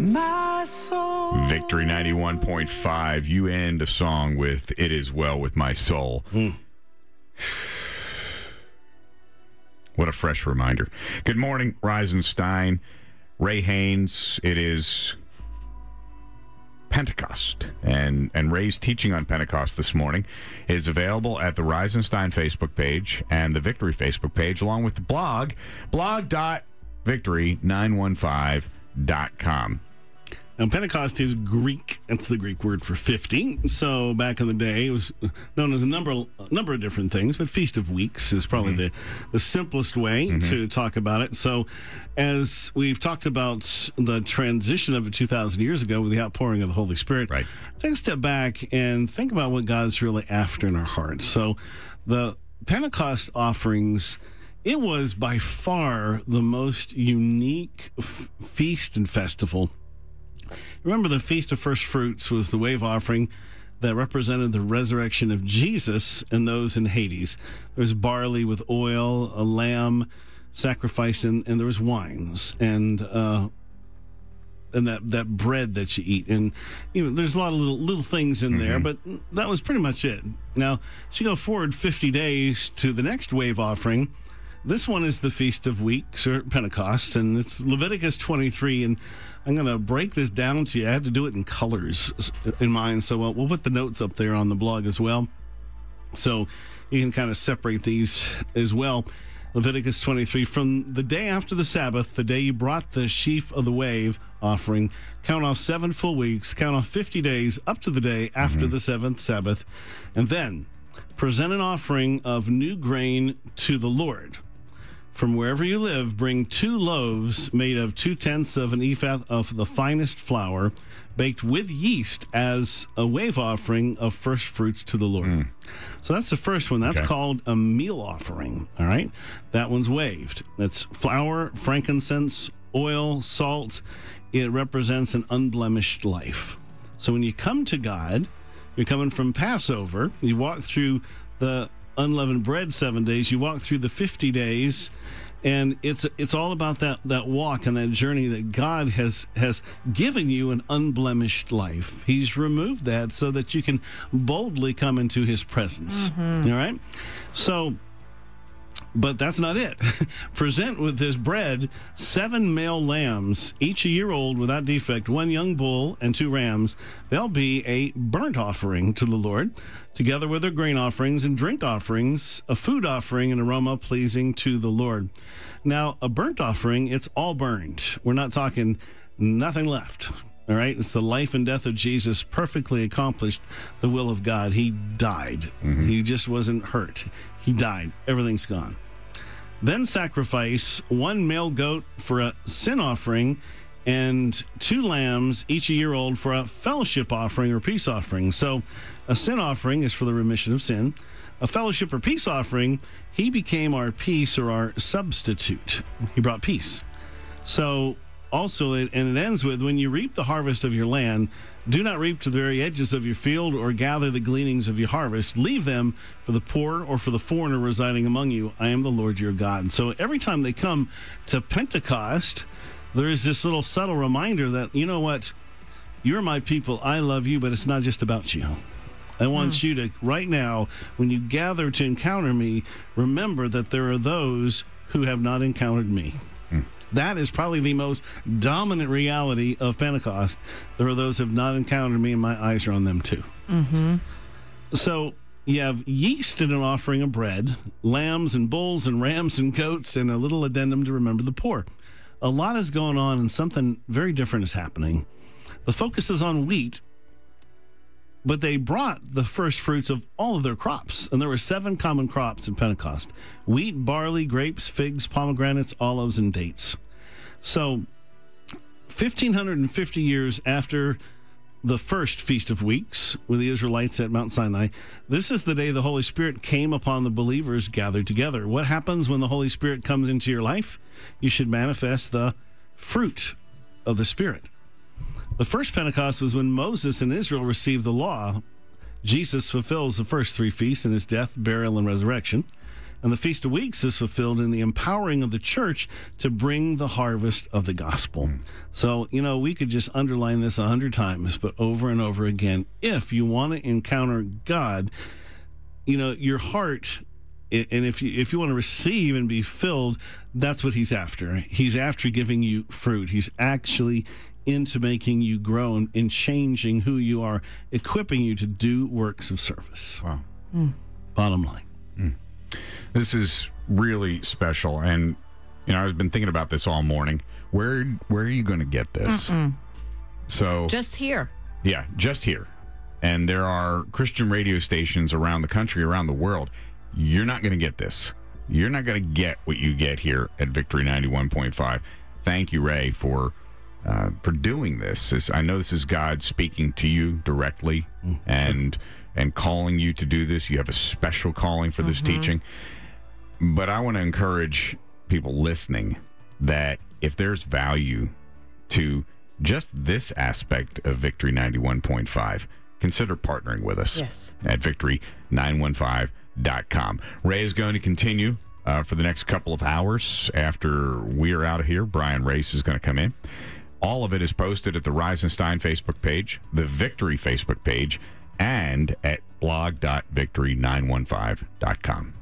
my soul. Victory 91.5. You end a song with It Is Well With My Soul. Hmm. What a fresh reminder. Good morning, Reisenstein, Ray Haynes. It is Pentecost, and and Ray's teaching on Pentecost this morning is available at the Reisenstein Facebook page and the Victory Facebook page, along with the blog, blog.victory915.com. Now, Pentecost is Greek. That's the Greek word for 50. So back in the day, it was known as a number, a number of different things, but Feast of Weeks is probably mm-hmm. the, the simplest way mm-hmm. to talk about it. So, as we've talked about the transition of it 2,000 years ago with the outpouring of the Holy Spirit, Right. take a step back and think about what God's really after in our hearts. So, the Pentecost offerings. It was by far the most unique f- feast and festival Remember, the Feast of First Fruits was the wave offering that represented the resurrection of Jesus and those in Hades. There was barley with oil, a lamb sacrificed, and, and there was wines and uh, and that, that bread that you eat. And you know, there's a lot of little little things in there, but that was pretty much it. Now, as you go forward 50 days to the next wave offering. This one is the Feast of Weeks or Pentecost, and it's Leviticus 23. And I'm going to break this down to you. I had to do it in colors in mind, so we'll put the notes up there on the blog as well. So you can kind of separate these as well. Leviticus 23 From the day after the Sabbath, the day you brought the sheaf of the wave offering, count off seven full weeks, count off 50 days up to the day after mm-hmm. the seventh Sabbath, and then present an offering of new grain to the Lord. From wherever you live, bring two loaves made of two tenths of an ephah of the finest flour, baked with yeast as a wave offering of first fruits to the Lord. Mm. So that's the first one. That's Okay. called a meal offering. All right. That one's waved. That's flour, frankincense, oil, salt. It represents an unblemished life. So when you come to God, you're coming from Passover. You walk through the unleavened bread seven days. You walk through the 50 days. And it's it's all about that, that walk and that journey that God has has given you an unblemished life. He's removed that so that you can boldly come into His presence. Mm-hmm. All right, so but that's not it. Present with this bread seven male lambs, each a year old without defect, one young bull, and two rams. They'll be a burnt offering to the Lord, together with their grain offerings and drink offerings, a food offering and aroma pleasing to the Lord. Now, a burnt offering, it's all burned. We're not talking nothing left. All right, it's the life and death of Jesus perfectly accomplished the will of God. He died. Mm-hmm. He just wasn't hurt. He died. Everything's gone. Then sacrifice one male goat for a sin offering and two lambs, each a year old, for a fellowship offering or peace offering. So a sin offering is for the remission of sin. A fellowship or peace offering, he became our peace or our substitute. He brought peace. So also, it, and it ends with when you reap the harvest of your land, do not reap to the very edges of your field or gather the gleanings of your harvest. Leave them for the poor or for the foreigner residing among you. I am the Lord your God. And so every time they come to Pentecost, there is this little subtle reminder that, you know what? You're my people. I love you, but it's not just about you. I want hmm. you to, right now, when you gather to encounter me, remember that there are those who have not encountered me. That is probably the most dominant reality of Pentecost. There are those who have not encountered me, and my eyes are on them too. Mm-hmm. So you have yeast in an offering of bread, lambs and bulls and rams and goats, and a little addendum to remember the poor. A lot is going on, and something very different is happening. The focus is on wheat, but they brought the first fruits of all of their crops. And there were seven common crops in Pentecost wheat, barley, grapes, figs, pomegranates, olives, and dates. So, 1550 years after the first Feast of Weeks with the Israelites at Mount Sinai, this is the day the Holy Spirit came upon the believers gathered together. What happens when the Holy Spirit comes into your life? You should manifest the fruit of the Spirit. The first Pentecost was when Moses and Israel received the law. Jesus fulfills the first three feasts in his death, burial, and resurrection. And the Feast of Weeks is fulfilled in the empowering of the church to bring the harvest of the gospel. Hmm. So, you know, we could just underline this a hundred times, but over and over again. If you want to encounter God, you know, your heart and if you if you want to receive and be filled, that's what he's after. He's after giving you fruit. He's actually into making you grow and, and changing who you are, equipping you to do works of service. Wow. Mm. Bottom line. Mm. This is really special, and you know I've been thinking about this all morning. Where where are you going to get this? So Just here. yeah, just here, and there are Christian radio stations around the country, around the world. You're not going to get this. You're not going to get what you get here at Victory 91.5. Thank you, Ray, for uh, for doing this. This- I know this is God speaking to you directly and and calling you to do this. You have a special calling for this teaching. But I want to encourage people listening that if there's value to just this aspect of Victory 91.5, consider partnering with us Yes. at victory915.com. Ray is going to continue uh, for the next couple of hours after we are out of here. Brian Race is going to come in. All of it is posted at the Reisenstein Facebook page, the Victory Facebook page, and at blog.victory915.com.